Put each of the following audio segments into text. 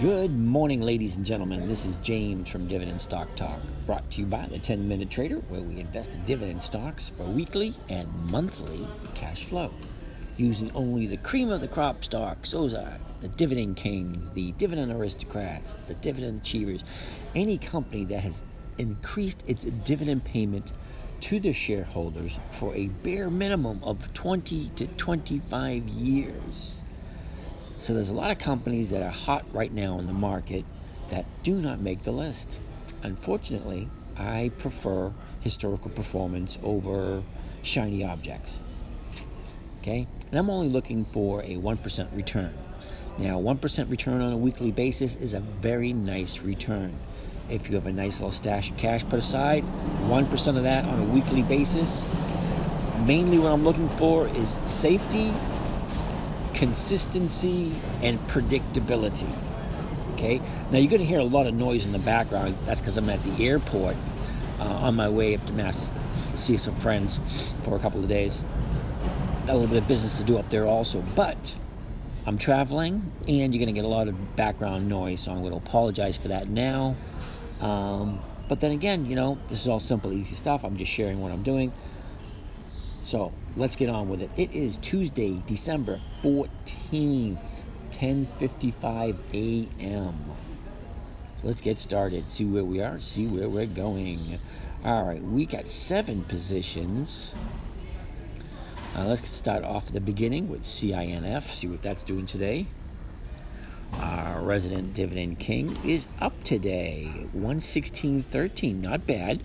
Good morning, ladies and gentlemen. This is James from Dividend Stock Talk, brought to you by the 10 Minute Trader, where we invest in dividend stocks for weekly and monthly cash flow. Using only the cream of the crop stocks, those are the dividend kings, the dividend aristocrats, the dividend achievers, any company that has increased its dividend payment to their shareholders for a bare minimum of 20 to 25 years. So there's a lot of companies that are hot right now in the market that do not make the list. Unfortunately, I prefer historical performance over shiny objects. Okay? And I'm only looking for a 1% return. Now, 1% return on a weekly basis is a very nice return. If you have a nice little stash of cash put aside, 1% of that on a weekly basis. Mainly what I'm looking for is safety consistency and predictability. Okay, now you're going to hear a lot of noise in the background. That's because I'm at the airport uh, on my way up to Mass, see some friends for a couple of days. Got a little bit of business to do up there also, but I'm traveling and you're going to get a lot of background noise, so I'm going to apologize for that now. Um, but then again, you know, this is all simple, easy stuff. I'm just sharing what I'm doing. So let's get on with it. It is Tuesday, December 14th, 10:55 a.m. So let's get started. See where we are, see where we're going. All right, we got seven positions. Uh, let's start off at the beginning with CINF, see what that's doing today. Our resident dividend king is up today, 116.13. Not bad,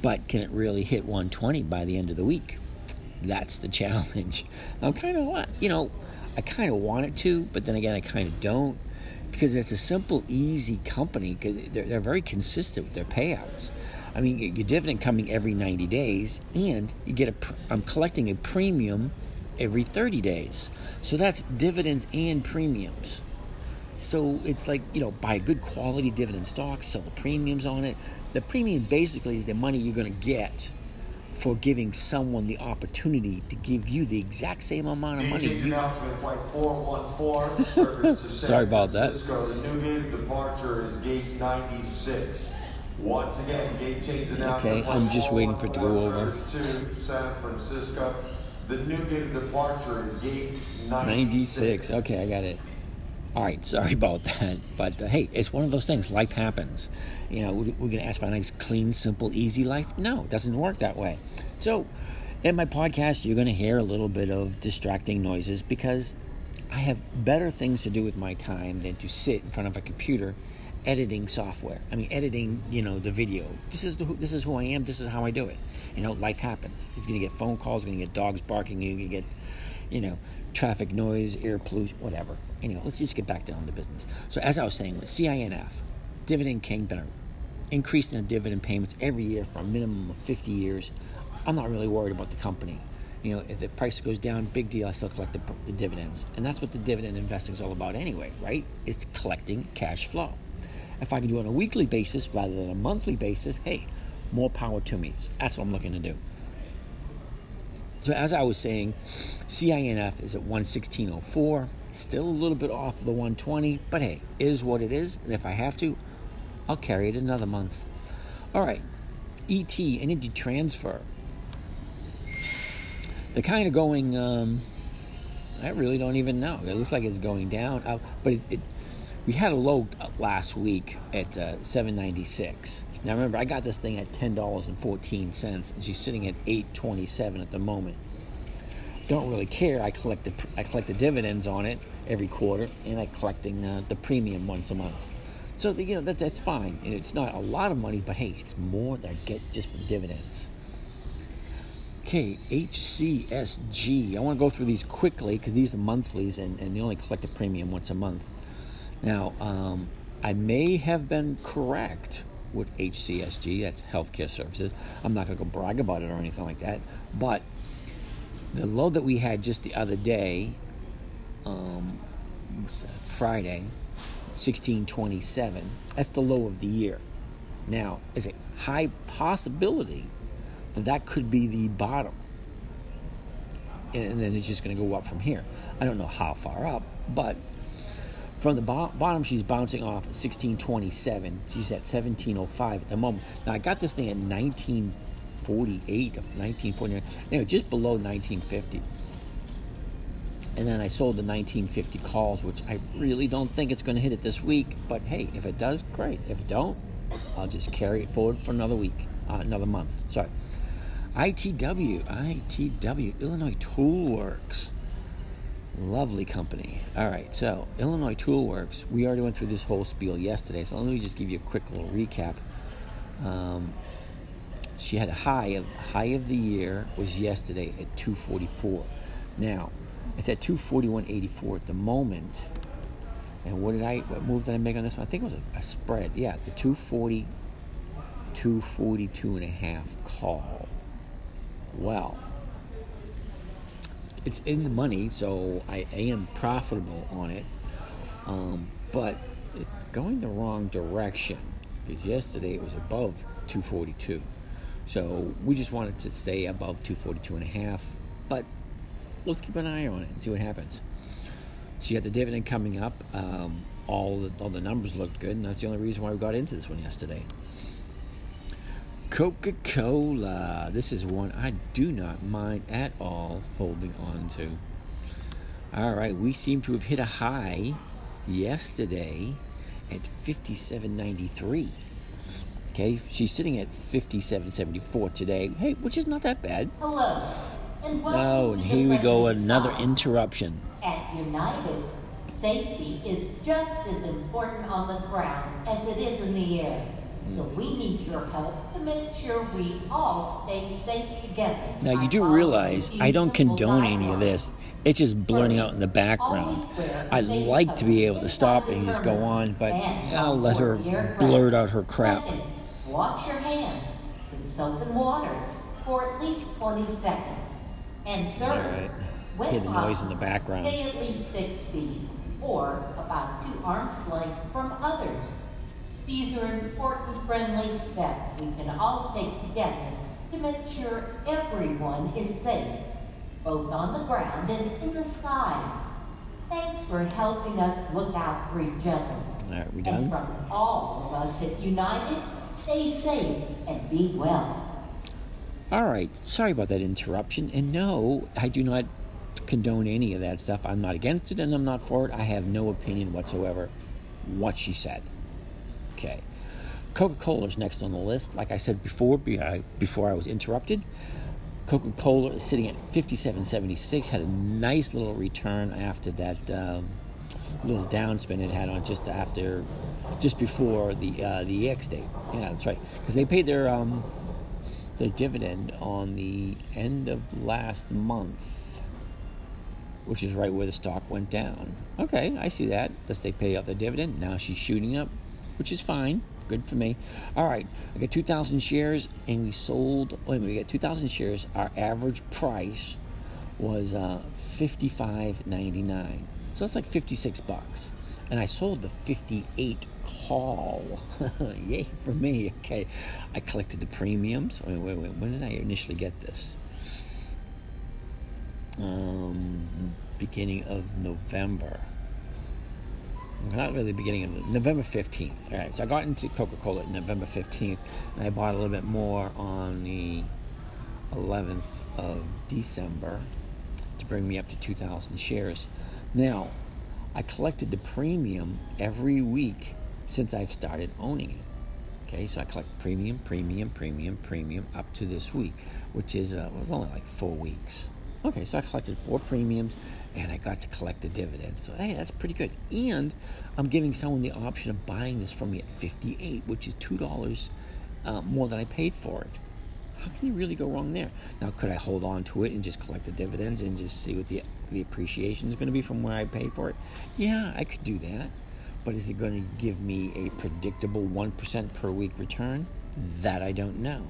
but can it really hit 120 by the end of the week? That's the challenge. I'm kind of, you know, I kind of want it to, but then again, I kind of don't because it's a simple, easy company because they're, they're very consistent with their payouts. I mean, your dividend coming every 90 days, and you get a. I'm collecting a premium every 30 days, so that's dividends and premiums. So it's like you know, buy a good quality dividend stock, sell the premiums on it. The premium basically is the money you're going to get for giving someone the opportunity to give you the exact same amount of money. You... flight 414, Sorry about Francisco. that. The new gate departure is gate 96. Once again, gate change announcement. Okay, I'm just waiting for it to go over. To San Francisco. The new gate departure is gate 96. 96. Okay, I got it. All right, sorry about that. But uh, hey, it's one of those things. Life happens. You know, we're going to ask for a nice, clean, simple, easy life. No, it doesn't work that way. So, in my podcast, you're going to hear a little bit of distracting noises because I have better things to do with my time than to sit in front of a computer editing software. I mean, editing, you know, the video. This is the, this is who I am. This is how I do it. You know, life happens. It's going to get phone calls. Going to get dogs barking. You're going to get you know, traffic noise, air pollution, whatever. Anyway, let's just get back down to business. So, as I was saying, with CINF, Dividend King, been increasing the dividend payments every year for a minimum of 50 years. I'm not really worried about the company. You know, if the price goes down, big deal. I still collect the, the dividends, and that's what the dividend investing is all about, anyway. Right? It's collecting cash flow. If I can do it on a weekly basis rather than a monthly basis, hey, more power to me. That's what I'm looking to do. So as I was saying, CINF is at 116.04. Still a little bit off the 120, but hey, is what it is. And if I have to, I'll carry it another month. All right, ET, energy transfer. They're kind of going, um, I really don't even know. It looks like it's going down. Uh, but it, it, we had a low last week at uh, 796. Now remember, I got this thing at ten dollars and she's sitting at eight twenty-seven at the moment. Don't really care. I collect the I collect the dividends on it every quarter, and I'm collecting uh, the premium once a month. So you know that that's fine, and it's not a lot of money, but hey, it's more than I get just for dividends. Okay, HCSG. I want to go through these quickly because these are monthlies, and, and they only collect a premium once a month. Now, um, I may have been correct with HCSG, that's healthcare services. I'm not going to go brag about it or anything like that, but the low that we had just the other day, um, Friday, 1627, that's the low of the year. Now, is a high possibility that that could be the bottom. And then it's just going to go up from here. I don't know how far up, but From the bo- bottom, she's bouncing off at 1627. She's at 1705 at the moment. Now, I got this thing at 1948 of 1949. Anyway, just below 1950. And then I sold the 1950 calls, which I really don't think it's going to hit it this week. But hey, if it does, great. If it don't, I'll just carry it forward for another week, uh, another month. Sorry. ITW, ITW, Illinois Tool Works. Lovely company. All right, so Illinois Tool Works, we already went through this whole spiel yesterday, so let me just give you a quick little recap. Um, she had a high of high of the year was yesterday at 244. Now, it's at 241.84 at the moment. And what did I what move did I make on this one? I think it was a, a spread. Yeah, the 240 242 and a half call. Well, it's in the money, so I am profitable on it. Um, but it's going the wrong direction because yesterday it was above 242. So we just wanted to stay above 242 and a half, but let's keep an eye on it and see what happens. She got the dividend coming up. Um, all the, all the numbers looked good, and that's the only reason why we got into this one yesterday. Coca Cola. This is one I do not mind at all holding on to. All right, we seem to have hit a high yesterday at 57.93. Okay, she's sitting at 57.74 today. Hey, which is not that bad. Hello. And welcome Oh, and here we go, another interruption. At United, safety is just as important on the ground as it is in the air. So we need your help to make sure we all stay safe together. Now, you do realize I don't condone any of this. It's just blurting out in the background. I'd like to be able to stop and just go on, but I'll let her blurt out her crap. Wash your hands with soap and water for at least 20 seconds. And third, All right. when Hear the noise in the background. Stay at least six feet or about two arms length from others. These are important friendly steps we can all take together to make sure everyone is safe, both on the ground and in the skies. Thanks for helping us look out for each other. All right, we And from all of us at United, stay safe and be well. All right, sorry about that interruption. And no, I do not condone any of that stuff. I'm not against it and I'm not for it. I have no opinion whatsoever what she said. Okay. Coca Cola is next on the list. Like I said before, before I was interrupted, Coca Cola is sitting at 57.76. Had a nice little return after that um, little downspin it had on just after, just before the uh, the EX date. Yeah, that's right. Because they paid their um, their dividend on the end of last month, which is right where the stock went down. Okay, I see that. Does they pay out the dividend? Now she's shooting up, which is fine. Good for me. All right, I got 2,000 shares, and we sold. Wait we got 2,000 shares. Our average price was uh, 55.99, so that's like 56 bucks. And I sold the 58 call. Yay for me. Okay, I collected the premiums. Wait, wait, wait. When did I initially get this? Um, beginning of November. Not really beginning of November 15th. All right, so I got into Coca Cola November 15th, and I bought a little bit more on the 11th of December to bring me up to 2,000 shares. Now, I collected the premium every week since I've started owning it. Okay, so I collect premium, premium, premium, premium up to this week, which is uh, it's only like four weeks. Okay, so I collected four premiums, and I got to collect the dividends. So hey, that's pretty good. And I'm giving someone the option of buying this from me at 58, which is two dollars uh, more than I paid for it. How can you really go wrong there? Now, could I hold on to it and just collect the dividends and just see what the the appreciation is going to be from where I paid for it? Yeah, I could do that. But is it going to give me a predictable 1% per week return? That I don't know.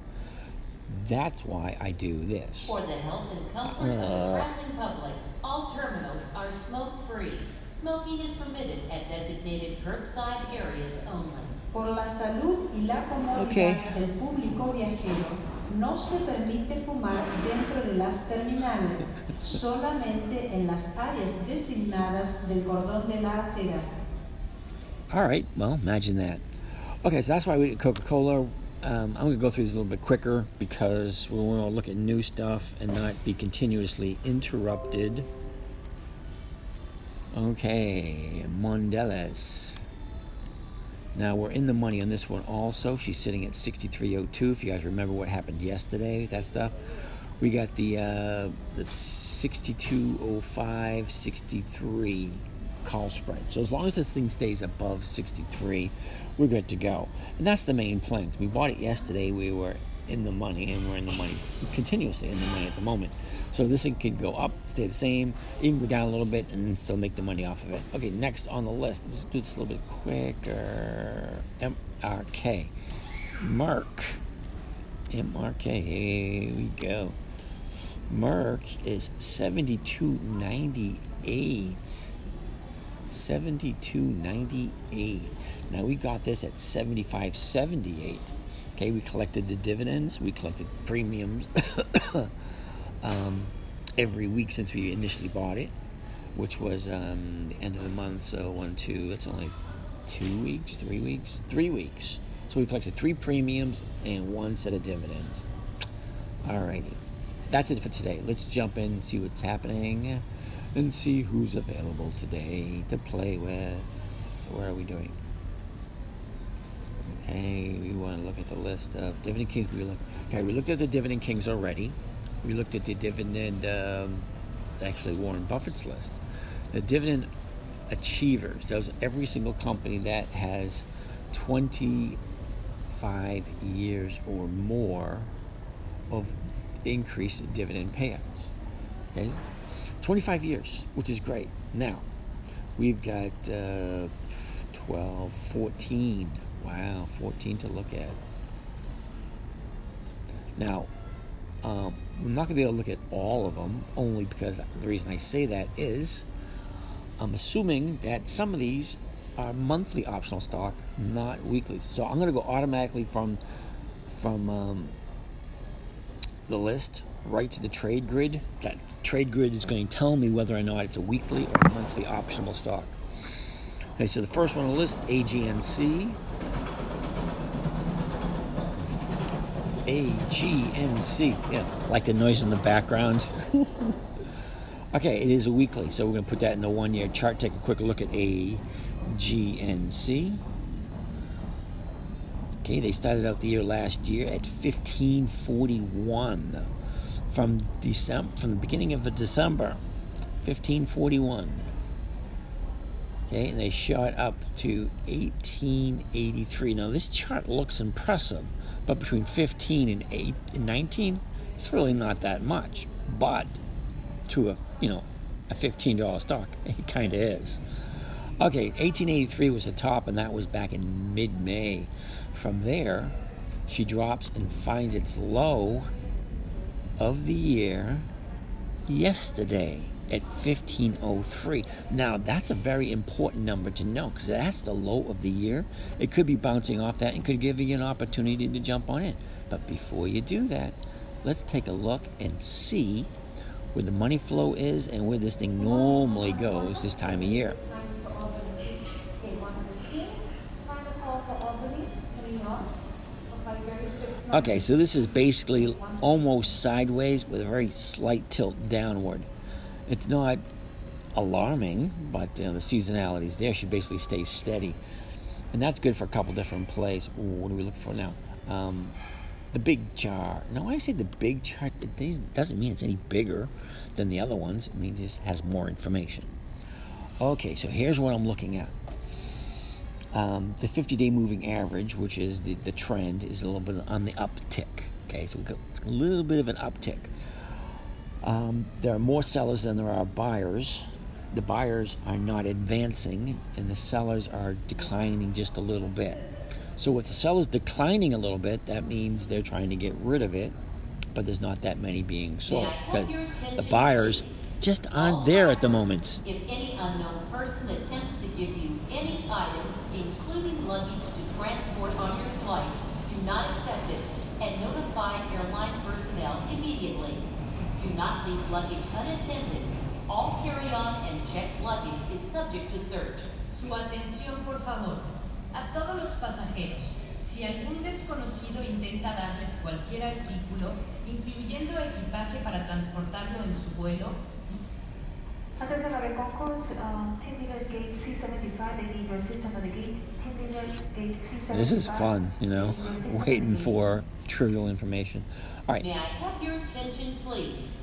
That's why I do this. For the health and comfort of the Uh. traveling public, all terminals are smoke-free. Smoking is permitted at designated curbside areas only. Por la salud y la comodidad Ok. del público viajero, no se permite fumar dentro de las terminales, solamente en las áreas designadas del cordón de la acera. All right, well, imagine that. Okay, so that's why we did Coca Cola. Um, I'm going to go through this a little bit quicker because we want to look at new stuff and not be continuously interrupted. Okay, Mondelez. Now we're in the money on this one also. She's sitting at 63.02. If you guys remember what happened yesterday, that stuff. We got the uh, the 62.05, 63 call spread. So as long as this thing stays above 63, we're good to go. And that's the main plan. We bought it yesterday. We were in the money, and we're in the money continuously in the money at the moment. So this thing could go up, stay the same, even go down a little bit, and still make the money off of it. Okay, next on the list, let's do this a little bit quicker. MRK, Mark, MRK. Here we go. Merck is seventy two ninety eight. 72.98. Now we got this at 75.78. Okay, we collected the dividends, we collected premiums um, every week since we initially bought it, which was um, the end of the month. So one, two. That's only two weeks, three weeks, three weeks. So we collected three premiums and one set of dividends. Alrighty, that's it for today. Let's jump in and see what's happening and see who's available today to play with. What are we doing? Okay, we want to look at the list of dividend kings. We look. Okay, we looked at the dividend kings already. We looked at the dividend, um, actually Warren Buffett's list. The dividend achievers. Those every single company that has twenty-five years or more of increased dividend payouts. Okay, 25 years, which is great. Now, we've got uh, 12, 14. Wow, 14 to look at. Now, um, I'm not going to be able to look at all of them, only because the reason I say that is I'm assuming that some of these are monthly optional stock, not weekly. So I'm going to go automatically from from um, the list right to the trade grid. That trade grid is going to tell me whether or not it's a weekly or monthly optional stock. Okay, so the first one on the list, AGNC. AGNC. Yeah, like the noise in the background. okay, it is a weekly, so we're going to put that in the one year chart. Take a quick look at AGNC. Okay, they started out the year last year at 1541 from December from the beginning of December 1541 okay and they shot up to 1883 now this chart looks impressive but between 15 and 8 and 19 it's really not that much. But to a you know a $15 stock it kind of is. Okay, 1883 was the top, and that was back in mid May. From there, she drops and finds its low of the year yesterday at 1503. Now, that's a very important number to know because that's the low of the year. It could be bouncing off that and could give you an opportunity to jump on it. But before you do that, let's take a look and see where the money flow is and where this thing normally goes this time of year. Okay, so this is basically almost sideways with a very slight tilt downward. It's not alarming, but you know, the seasonality is there. She basically stays steady. And that's good for a couple different plays. Ooh, what are we looking for now? Um, the big chart. Now, when I say the big chart, it doesn't mean it's any bigger than the other ones. It means it just has more information. Okay, so here's what I'm looking at. Um, the 50 day moving average, which is the, the trend, is a little bit on the uptick. Okay, so we got a little bit of an uptick. Um, there are more sellers than there are buyers. The buyers are not advancing, and the sellers are declining just a little bit. So, with the sellers declining a little bit, that means they're trying to get rid of it, but there's not that many being sold because the buyers just aren't there at the moment. If any unknown person attempts to give you any item luggage to transport on your flight, do not accept it and notify airline personnel immediately. Do not leave luggage unattended. All carry-on and checked luggage is subject to search. Su atención, por favor. A todos los pasajeros. Si algún desconocido intenta darles cualquier artículo, incluyendo equipaje para transportarlo en su vuelo, Attention at the concourse, um, gate C75, they leave your seats under the gate. Team leader gate C75. This is fun, you know, leave your seats under the waiting for trivial information. All right, May I have your attention, please?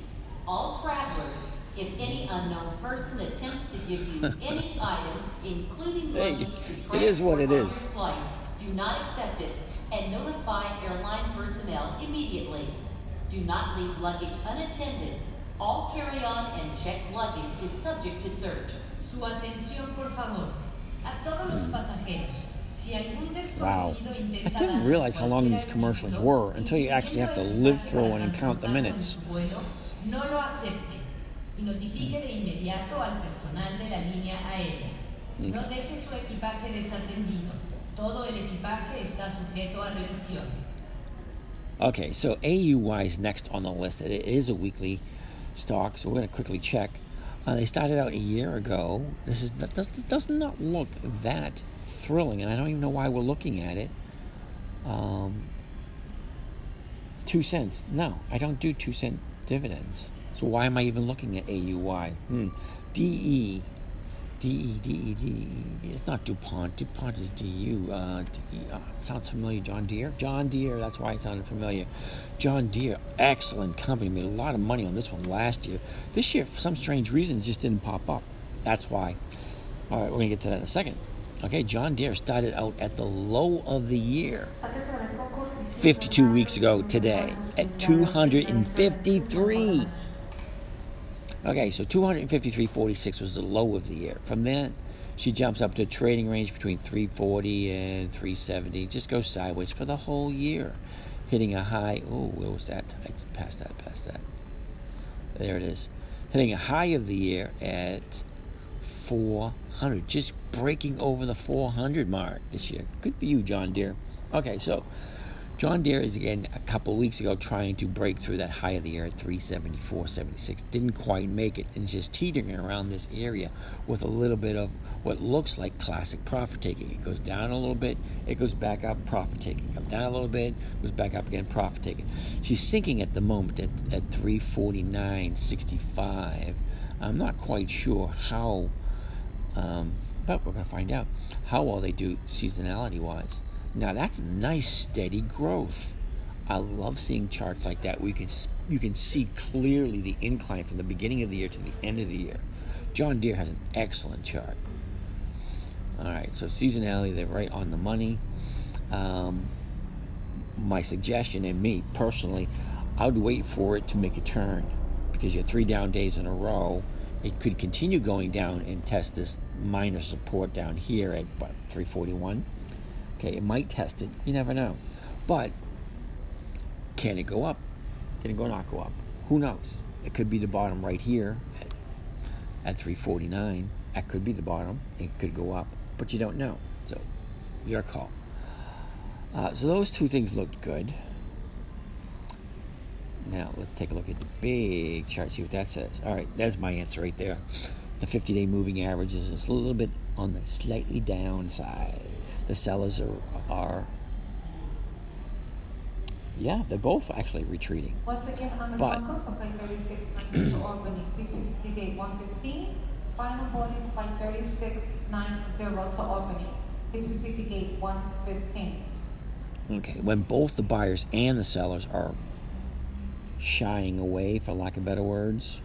All travelers, if any unknown person attempts to give you any item, including Hey, luggage to it is what it transport on is. your flight, do not accept it and notify airline personnel immediately. Do not leave luggage unattended. All carry-on and checked luggage is subject to search. su atención, por favor. A todos los pasajeros. Wow. I didn't realize how long these commercials were until you actually have to live through para and count the minutes. su vuelo, no lo acepte y notifique de inmediato al personal de la línea aérea. Mm. No deje su equipaje desatendido. Todo el equipaje está sujeto a revisión. Okay, so AUY is next on the list. It is a weekly stock, so we're going to quickly check. Uh, they started out a year ago. This is does, does not look that thrilling, and I don't even know why we're looking at it. Um, two cents. No, I don't do two cent dividends. So why am I even looking at AUY? Hmm. DE. DE, DE, DE. It's not DuPont. DuPont is DU. Uh. Uh, sounds familiar. John Deere? John Deere. That's why it sounded familiar. John Deere, excellent company. Made a lot of money on this one last year. This year, for some strange reason, it just didn't pop up. That's why. All right, we're going to get to that in a second. Okay, John Deere started out at the low of the year. Attention at the concourse, receive 52 weeks ago today at 253. Okay, so 253.46 was the low of the year. From then, she jumps up to a trading range between 340 and 370. Just goes sideways for the whole year, hitting a high. Oh, where was that? I passed that, past that. There it is. Hitting a high of the year at 400. Just breaking over the 400 mark this year. Good for you, John Deere. Okay, so John Deere is again a couple weeks ago trying to break through that high of the year at 374.76. Didn't quite make it and is just teetering around this area with a little bit of what looks like classic profit taking. It goes down a little bit, it goes back up, profit taking. Comes down a little bit, goes back up again, profit taking. She's sinking at the moment at, at 349.65. I'm not quite sure how, um, but we're going to find out how well they do seasonality wise. Now that's nice steady growth. I love seeing charts like that where you can you can see clearly the incline from the beginning of the year to the end of the year. John Deere has an excellent chart. All right, so seasonality they're right on the money. Um, my suggestion, and me personally, I would wait for it to make a turn because you have three down days in a row. It could continue going down and test this minor support down here at what 341. Okay, it might test it. You never know. But can it go up? Can it go not go up? Who knows? It could be the bottom right here at, at 349. That could be the bottom. It could go up, but you don't know. So, your call. Uh, so those two things looked good. Now let's take a look at the big chart. See what that says. All right, that's my answer right there. The 50-day moving average is a little bit on the slightly downside. The sellers are are yeah, they're both actually retreating. Once again, on the But- of Flight 3690 to Albany, please visit gate 115. Final boarding Flight 3690 to Albany. Please visit the gate 115. Okay, when both the buyers and the sellers are shying away, for lack of better words,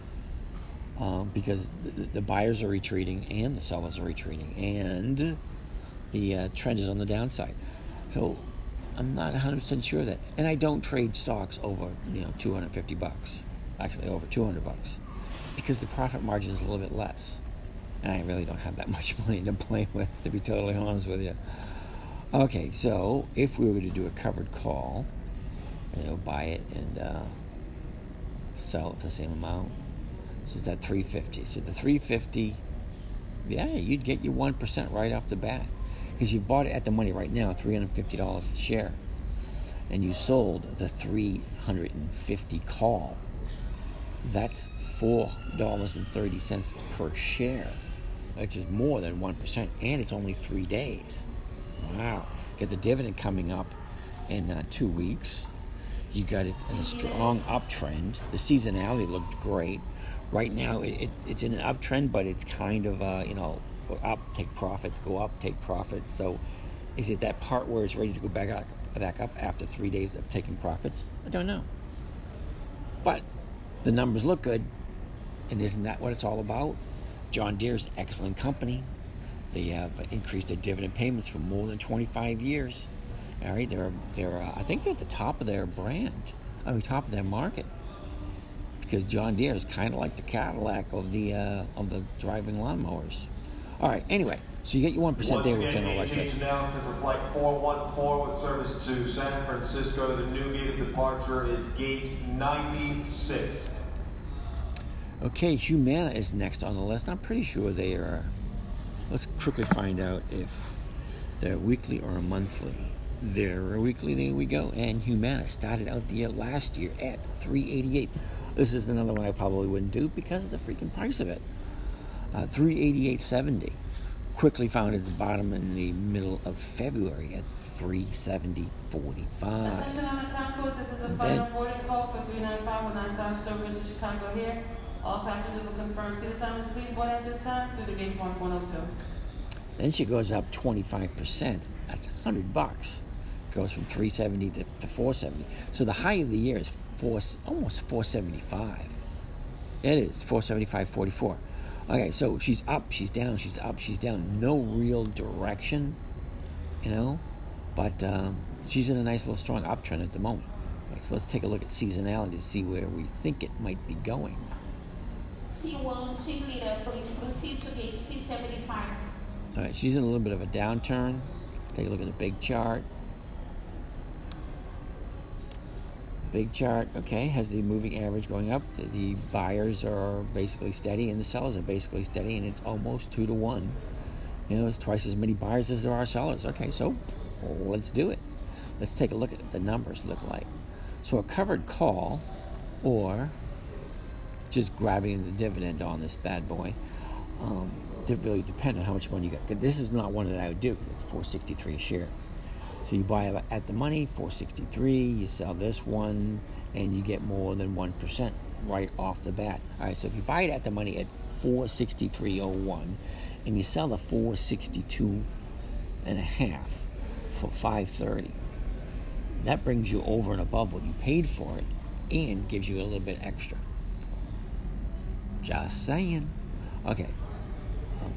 um, because the, the buyers are retreating and the sellers are retreating, and the uh, trend is on the downside. So I'm not 100% sure that, and I don't trade stocks over you know 250 bucks, actually over 200 bucks, because the profit margin is a little bit less, and I really don't have that much money to play with, to be totally honest with you. Okay, so if we were to do a covered call, you know, buy it and uh, sell it the same amount, so it's at 350. So the 350, yeah, you'd get your 1% right off the bat. Because you bought it at the money right now, $350 a share. And you sold the 350 call. That's $4.30 per share. which is more than 1%, and it's only three days. Wow. Get the dividend coming up in uh, two weeks. You got it in a strong uptrend. The seasonality looked great. Right now, it, it, it's in an uptrend, but it's kind of, uh, you know, up, take profit, go up, take profit. So, is it that part where it's ready to go back up, back up after three days of taking profits? I don't know. But the numbers look good, and isn't that what it's all about? John Deere's excellent company. They have increased their dividend payments for more than 25 years. All right, they're they're uh, I think they're at the top of their brand, I mean top of their market, because John Deere is kind of like the Cadillac of the uh, of the driving lawnmowers. All right, anyway, so you get your one percent there with General Electric. change announcement for flight 414 with service to San Francisco. The new gate of departure is gate 96. Okay, Humana is next on the list. I'm pretty sure they are. Let's quickly find out if they're weekly or monthly. They're weekly. There we go. And Humana started out the year last year at 388. This is another one I probably wouldn't do because of the freaking price of it. Uh, 388.70. Quickly found its bottom in the middle of February at 370.45. Attention on the concourse, this is a final then- boarding call for 395 with non-stop service to Chicago here. All passengers will confirm seat assignments, please board at this time through the gates 1102. Then she goes up 25%. That's 100 bucks. Goes from 370 to, to 470. So the high of the year is four, almost 475. It is 475.44. Okay, so she's up, she's down, she's up, she's down. No real direction, you know, but um, she's in a nice little strong uptrend at the moment. Okay, so let's take a look at seasonality to see where we think it might be going. C1 team leader, please proceed to gate C75. All right, she's in a little bit of a downturn. Take a look at the big chart. Big chart, okay, has the moving average going up. The, the buyers are basically steady and the sellers are basically steady, and it's almost two to one. You know, it's twice as many buyers as there are sellers. Okay, so let's do it. Let's take a look at what the numbers look like. So a covered call, or just grabbing the dividend on this bad boy. Um, it really depends on how much money you got. This is not one that I would do it's 463 a share. So you buy it at the money, 463. You sell this one, and you get more than one percent right off the bat. All right. So if you buy it at the money at 463.01, and you sell the 462 and a half for 530, that brings you over and above what you paid for it, and gives you a little bit extra. Just saying. Okay.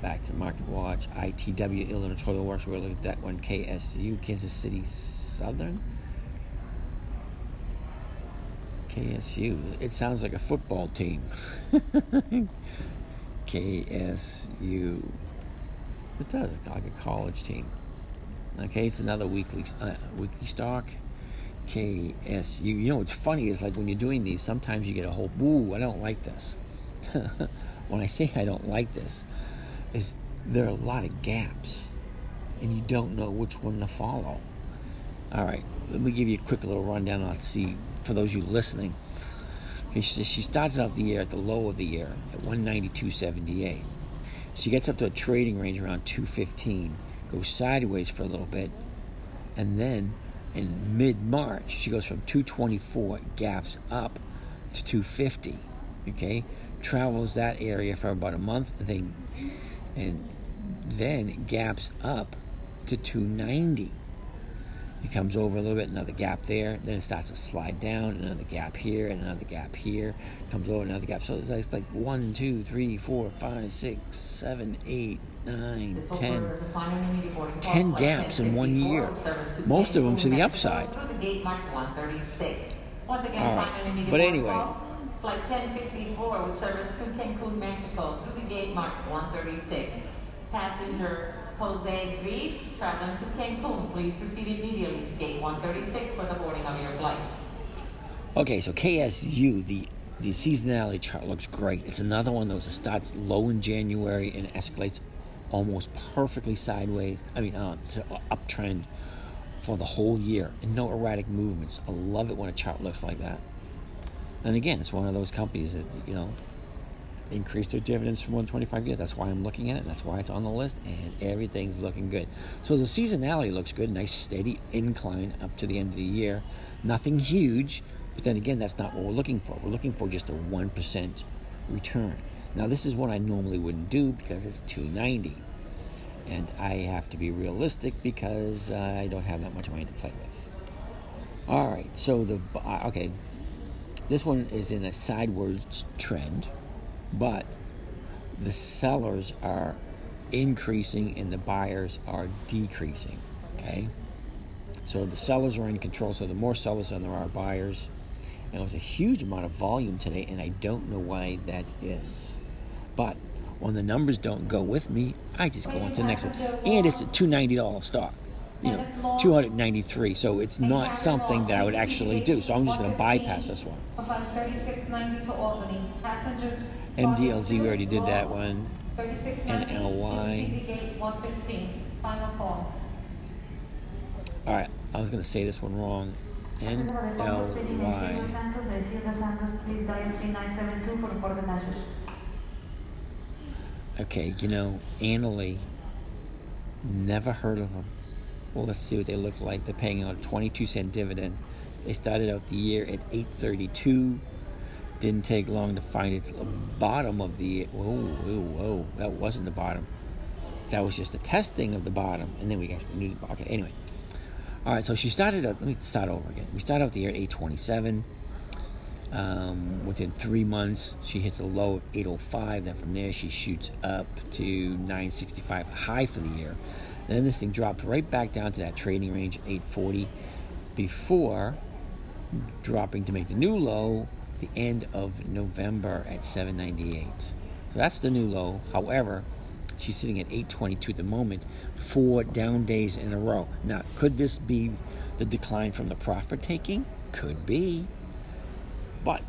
Back to Market Watch. ITW, Illinois Toilet Works. We're looking at that one. KSU, Kansas City Southern. KSU. It sounds like a football team. KSU. It does look like a college team. Okay, it's another weekly uh, weekly stock. KSU. You know what's funny is like when you're doing these, sometimes you get a whole boo. I don't like this. when I say I don't like this, is there are a lot of gaps, and you don't know which one to follow. All right, let me give you a quick little rundown. Let's see for those of you listening. She, she starts out the year at the low of the year at 192.78. She gets up to a trading range around 215, goes sideways for a little bit, and then in mid March she goes from 224 gaps up to 250. Okay, travels that area for about a month, then and then gaps up to 290. It comes over a little bit, another gap there. Then it starts to slide down, another gap here, and another gap here. Comes over another gap. So it's like, it's like one, two, three, four, five, six, seven, eight, nine, This ten. over is a final immediate boarding call. 10 gaps in one year. with service to Most of them to the upside. Mexico, Through the gate mark 136. Once again, All right. But anyway. Flight 1054 with service to Cancun, Mexico through the gate marked 136. Passenger Jose Gris traveling to Cancun, please proceed immediately to gate 136 for the boarding of your flight. Okay, so KSU, the the seasonality chart looks great. It's another one of those that starts low in January and escalates almost perfectly sideways. I mean, uh, a uh, uptrend for the whole year and no erratic movements. I love it when a chart looks like that. And again, it's one of those companies that you know increased their dividends from 125 years. That's why I'm looking at it. That's why it's on the list, and everything's looking good. So the seasonality looks good. Nice steady incline up to the end of the year. Nothing huge, but then again, that's not what we're looking for. We're looking for just a one percent return. Now this is what I normally wouldn't do because it's 290, and I have to be realistic because I don't have that much money to play with. All right, so the okay, this one is in a sideways trend, but the sellers are increasing and the buyers are decreasing. Okay, so the sellers are in control. So the more sellers than there are buyers, and was a huge amount of volume today, and I don't know why that is. But when the numbers don't go with me, I just go on to the next one, and it's a two ninety dollar stock you know, 293. So it's not something that I would actually do. So I'm just going to bypass this one. MDLZ, we already did that one. And NLY. All right, I was going to say this one wrong. NLY. Okay, you know, Annaly, never heard of them. Well, let's see what they look like. They're paying out a 22 cent dividend. They started out the year at 832. Didn't take long to find its bottom of the. Whoa, whoa, whoa! That wasn't the bottom. That was just a testing of the bottom, and then we got the new. Okay, anyway. All right, so she started out. Let me start over again. We started out the year at 827. Um, within three months, she hits a low of 805. Then from there, she shoots up to 965, high for the year. And then this thing dropped right back down to that trading range, 840, before dropping to make the new low the end of November at 798. So that's the new low. However, she's sitting at 822 at the moment, four down days in a row. Now, could this be the decline from the profit taking? Could be. But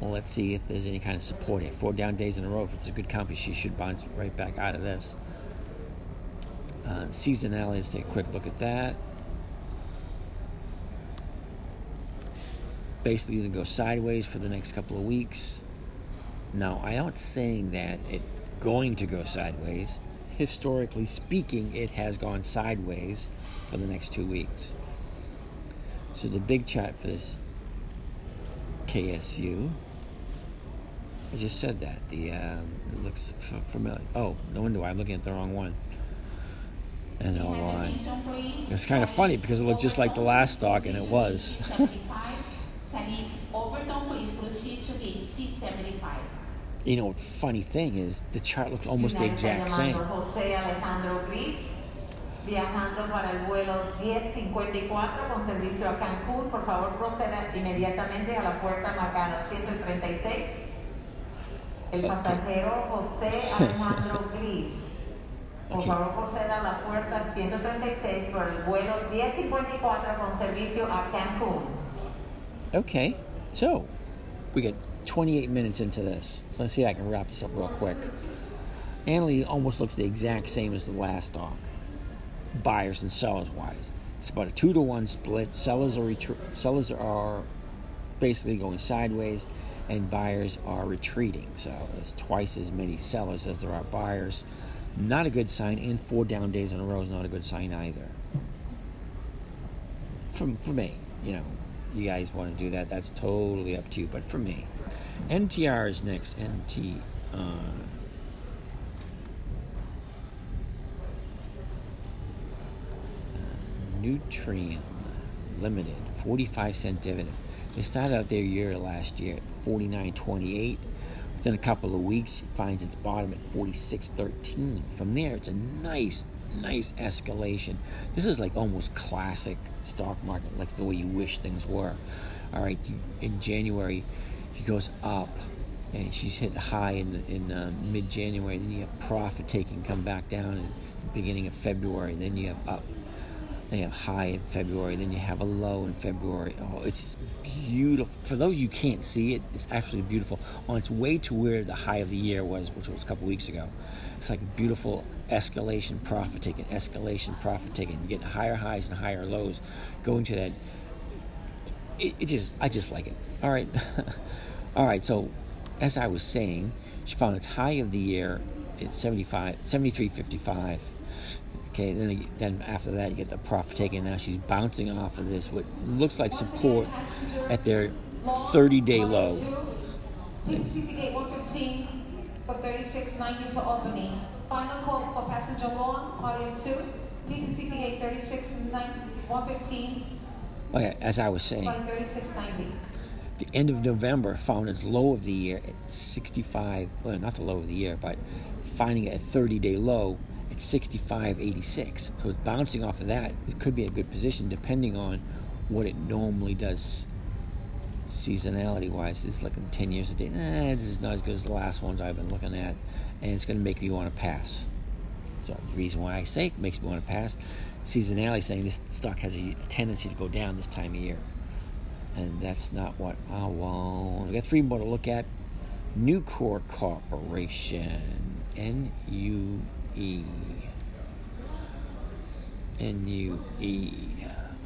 well, let's see if there's any kind of support here. Four down days in a row. If it's a good company, she should bounce right back out of this. Uh, seasonality, let's take a quick look at that. Basically, going to go sideways for the next couple of weeks. Now, I'm not saying that it's going to go sideways. Historically speaking, it has gone sideways for the next two weeks. So the big chart for this KSU, I just said that. The um, looks f- familiar. Oh, no wonder I'm looking at the wrong one. NLY. It's kind of funny because it looked just like the last stock, and it was. you know, funny thing is the chart looks almost the exact same. Viajando para el vuelo 1054 con servicio a Cancún, por favor proceda inmediatamente a la puerta marcada 136. El pasajero José Alejandro Gris. Por favor, proceda a la puerta 136 por el vuelo 1054 con servicio a Cancún. Okay, so we get 28 minutes into this. So let's see if I can wrap this up real quick. Annaly almost looks the exact same as the last stock, buyers and sellers wise. It's about a two to one split. Sellers are retri- sellers are basically going sideways, and buyers are retreating. So there's twice as many sellers as there are buyers. Not a good sign, and four down days in a row is not a good sign either. For, for me, you know, you guys want to do that, that's totally up to you. But for me, NTR is next. NT. Uh, Nutrien Limited, 45 cent dividend. They started out their year last year at 49.28. Within a couple of weeks, it finds its bottom at 46.13. From there, it's a nice, nice escalation. This is like almost classic stock market, like the way you wish things were. All right, in January, he goes up, and she's hit high in, in uh, mid January. Then you have profit taking come back down in the beginning of February. Then you have up then you have high in February, then you have a low in February. Oh, it's beautiful. For those you can't see it, it's actually beautiful. On its way to where the high of the year was, which was a couple weeks ago. It's like beautiful escalation profit taking, escalation profit taking. Getting higher highs and higher lows, going to that. It, it just, I just like it. All right, all right. So as I was saying, she found its high of the year at 75, 73.55. Okay, then then after that you get the profit taken. Now she's bouncing off of this what looks like support at their 30-day low. DCC to gate 115 for 3690 to Albany. Final call for passenger one, audio 2. DCC to gate 115 Okay, as I was saying, 3690. the end of November found its low of the year at 65. Well, not the low of the year, but finding it at 30-day low at 65.86. So it's bouncing off of that. It could be a good position depending on what it normally does seasonality wise. It's looking 10 years a day. Nah, this is not as good as the last ones I've been looking at, and it's going to make me want to pass. So the reason why I say it makes me want to pass, seasonality saying this stock has a tendency to go down this time of year. And that's not what I want. We got three more to look at. Nucor Corporation, N U E. N U E.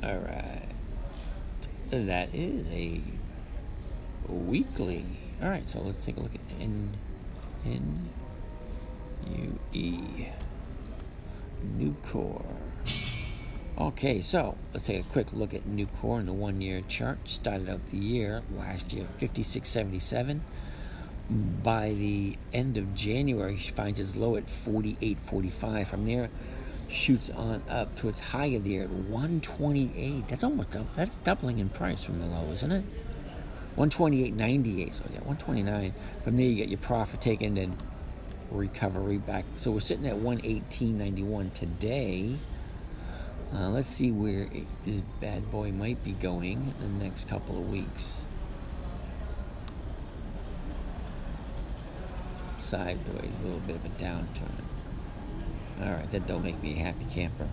All right. That is a weekly. All right, so let's take a look at N N U E. Nucor. Okay, so let's take a quick look at Nucor in the one year chart. Started out the year last year 56.77. By the end of January, she finds its low at 48.45. From there, shoots on up to its high of the year at 128. That's almost. That's doubling in price from the low, isn't it? 128.98. So yeah, 129. From there, you get your profit taken and recovery back. So we're sitting at 118.91 today. Uh, let's see where this bad boy might be going in the next couple of weeks. Sideways, a little bit of a downturn. All right, that don't make me a happy camper.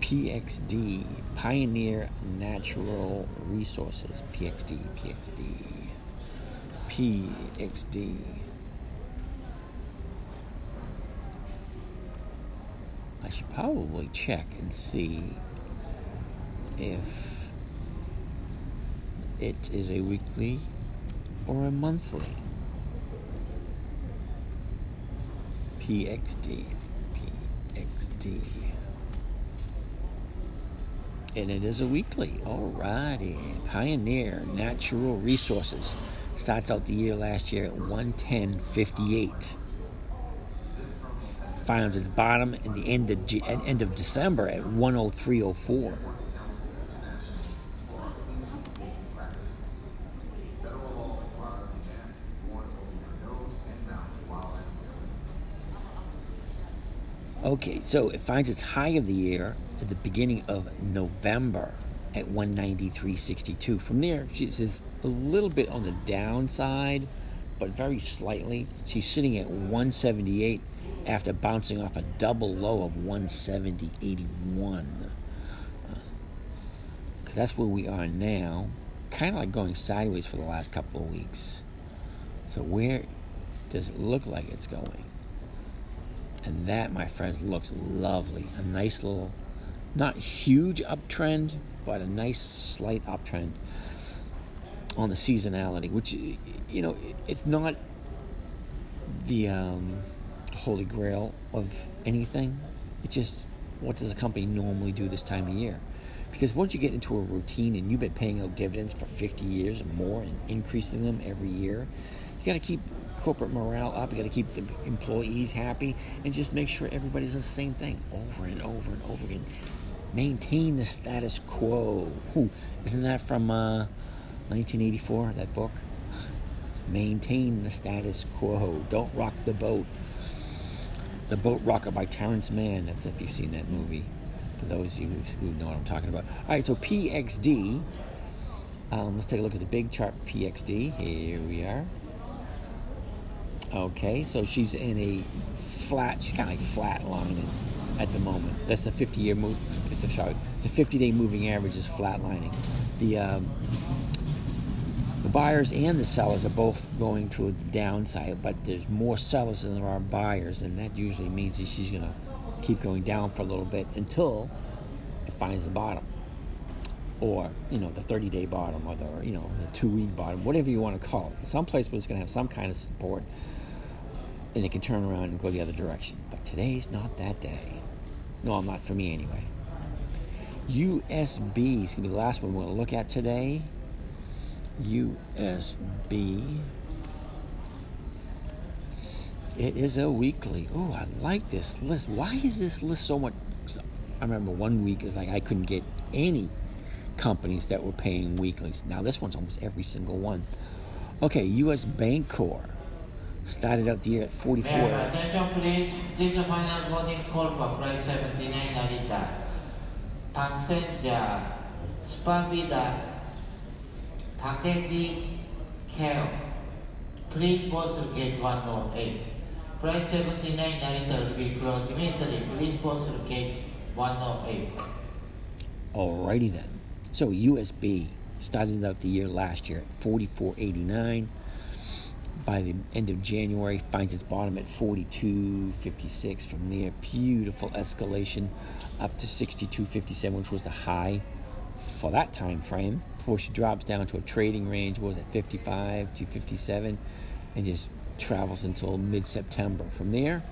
PXD, Pioneer Natural Resources. PXD, PXD, PXD. I should probably check and see if it is a weekly or a monthly. PXD. PXD. And it is a weekly. Alrighty. Pioneer Natural Resources starts out the year last year at 110.58 finds its bottom in the end of end of December at 103.04. Okay, so it finds its high of the year at the beginning of November at 193.62. From there, she's just a little bit on the downside, but very slightly. She's sitting at 178 after bouncing off a double low of 170.81. Because uh, that's where we are now. Kind of like going sideways for the last couple of weeks. So, where does it look like it's going? And that, my friends, looks lovely. A nice little, not huge uptrend, but a nice slight uptrend on the seasonality, which, you know, it's not the. Um, holy grail of anything. It's just what does a company normally do this time of year? Because once you get into a routine and you've been paying out dividends for 50 years or more and increasing them every year, you got to keep corporate morale up. You got to keep the employees happy and just make sure everybody does the same thing over and over and over again. Maintain the status quo. Ooh, isn't that from uh, 1984, that book? Maintain the status quo. Don't rock the boat. The Boat Rocker by Terence Mann. That's if you've seen that movie. For those of you who know what I'm talking about. All right, so PXD. Um, let's take a look at the big chart PXD. Here we are. Okay, so she's in a flat. She's kind of like flat lining at the moment. That's the 50-year move. Sorry, the 50-day moving average is flatlining. The um, the buyers and the sellers are both going to the downside, but there's more sellers than there are buyers, and that usually means that she's going to keep going down for a little bit until it finds the bottom. or you know the 30 day bottom or the you know the two week bottom whatever you want to call it some place where it's going to have some kind of support and it can turn around and go the other direction. But today's not that day. No i'm not for me anyway. Usb is going to be the last one we're going to look at today. Usb it is a weekly. Oh i like this list. Why is this list so much? I remember one week is like i couldn't get any companies that were paying weeklies. Now, this one's almost every single one. Okay, U.S. Bank Bancorp started out the year at 44. attention please. This is a final boarding call for flight 79 Narita. Passenger Spavida Takedi. Please board through gate 108. Flight 79 Narita will be closed immediately. Please board through gate 108. Alrighty then. So USB started out the year last year at 44.89. By the end of January, finds its bottom at 42.56. From there, beautiful escalation up to 62.57, which was the high for that time frame. Before she drops down to a trading range, was at 55 to 57, and just travels until mid-September. From there,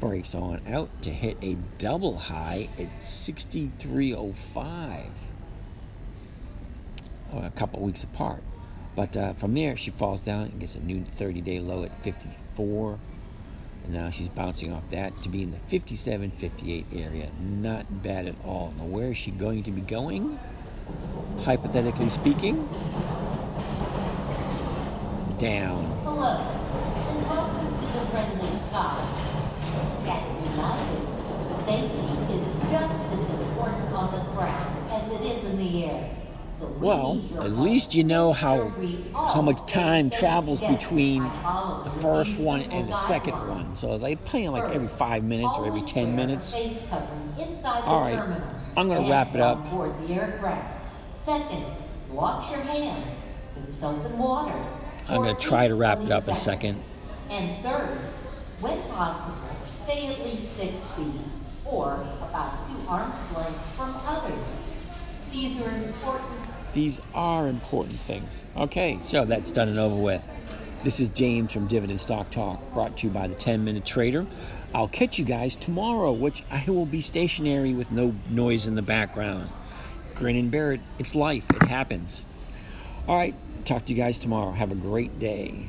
breaks on out to hit a double high at 63.05 uh, a couple weeks apart. But uh, from there, she falls down and gets a new 30 day low at 54. And now she's bouncing off that to be in the 57 58 area. Not bad at all. Now, where is she going to be going? Hypothetically speaking, down. Hello, and welcome to the friendly sky. At United, safety is just as important on the ground as it is in the air. Well, at least you know how how much time travels between the first one and the second one. So they play like every five minutes or every ten minutes. All right, I'm going to wrap it up. Second, wash your hands with soap and water. I'm going to try to wrap it up in a second. And third, when possible, stay at least six feet or about two arms length from others. These are important these are important things. Okay, so that's done and over with. This is James from Dividend Stock Talk, brought to you by the 10 Minute Trader. I'll catch you guys tomorrow, which I will be stationary with no noise in the background. Grin and bear it. It's life, it happens. All right, talk to you guys tomorrow. Have a great day.